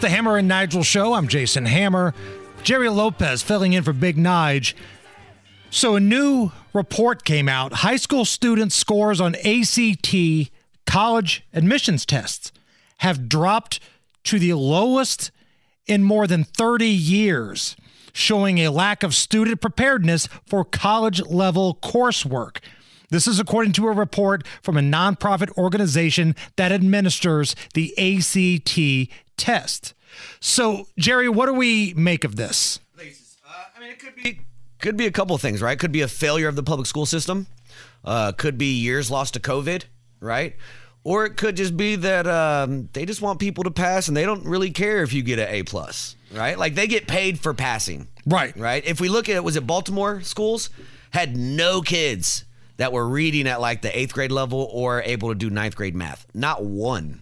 The Hammer and Nigel Show. I'm Jason Hammer. Jerry Lopez filling in for Big Nige. So, a new report came out high school students' scores on ACT college admissions tests have dropped to the lowest in more than 30 years, showing a lack of student preparedness for college level coursework. This is according to a report from a nonprofit organization that administers the ACT test. So, Jerry, what do we make of this? Uh, I mean, it could be could be a couple of things, right? Could be a failure of the public school system. Uh, could be years lost to COVID, right? Or it could just be that um, they just want people to pass and they don't really care if you get an A plus, right? Like they get paid for passing, Right. right? If we look at it, was it Baltimore schools had no kids that were reading at like the eighth grade level or able to do ninth grade math, not one.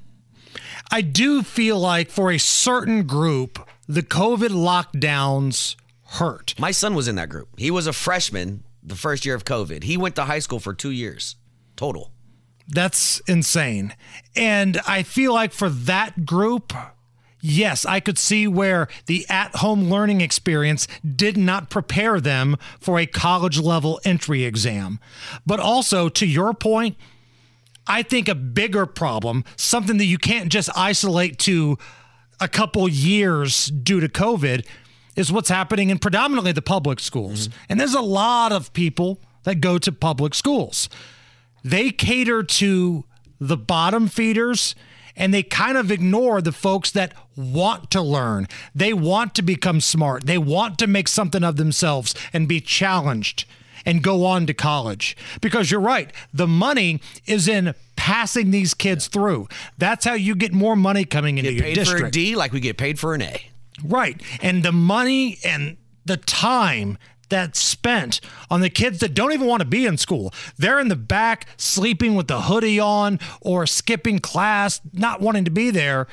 I do feel like for a certain group, the COVID lockdowns hurt. My son was in that group. He was a freshman the first year of COVID. He went to high school for two years total. That's insane. And I feel like for that group, yes, I could see where the at home learning experience did not prepare them for a college level entry exam. But also, to your point, I think a bigger problem, something that you can't just isolate to a couple years due to COVID, is what's happening in predominantly the public schools. Mm-hmm. And there's a lot of people that go to public schools. They cater to the bottom feeders and they kind of ignore the folks that want to learn. They want to become smart. They want to make something of themselves and be challenged and go on to college. Because you're right, the money is in passing these kids through. That's how you get more money coming into Get your paid for a district. D like we get paid for an A. Right. And the money and the time that's spent on the kids that don't even want to be in school. They're in the back sleeping with the hoodie on or skipping class, not wanting to be there.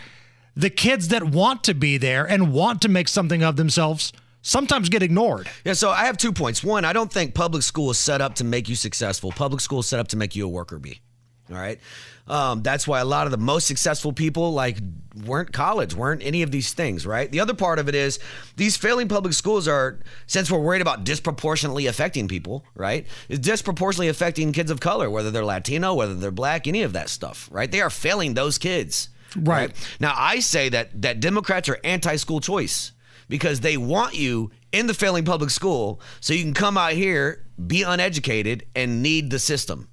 The kids that want to be there and want to make something of themselves sometimes get ignored. Yeah, so I have two points. One, I don't think public school is set up to make you successful. Public school is set up to make you a worker bee. All right. Um, that's why a lot of the most successful people like weren't college, weren't any of these things, right? The other part of it is these failing public schools are, since we're worried about disproportionately affecting people, right? Is disproportionately affecting kids of color, whether they're Latino, whether they're black, any of that stuff, right? They are failing those kids. Right. Now I say that that Democrats are anti-school choice because they want you in the failing public school so you can come out here, be uneducated, and need the system.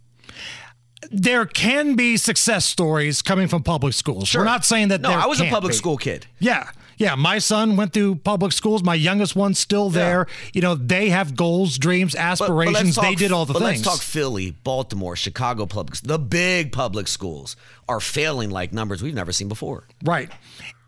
There can be success stories coming from public schools. We're not saying that No, I was a public be. school kid. Yeah. Yeah, my son went through public schools. My youngest one's still there. You know, they have goals, dreams, But- but let's aspirations. they talk- did all the but things. Let's talk Philly, Baltimore, Chicago public. The big public schools are failing like numbers we've never seen before. Right.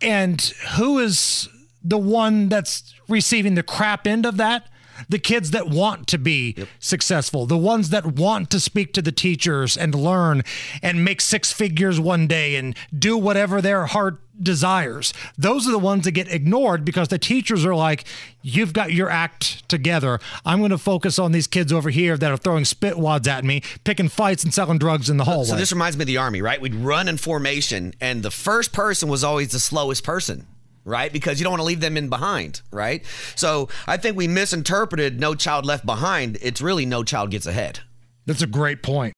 And who is the one that's receiving the crap end of that? The kids that want to be successful, the ones that want to speak to the teachers and learn and make six figures one day and do whatever their heart desires. Those are the ones that get ignored because the teachers are like, You've got your act together. I'm going to focus on these kids over here that are throwing spit wads at me, picking fights and selling drugs in the hallway. So this reminds me of the army, right? We'd run in formation, and the first person was always the slowest person. Right? Because you don't want to leave them in behind, right? So I think we misinterpreted No Child Left Behind. It's really No Child Gets Ahead. That's a great point.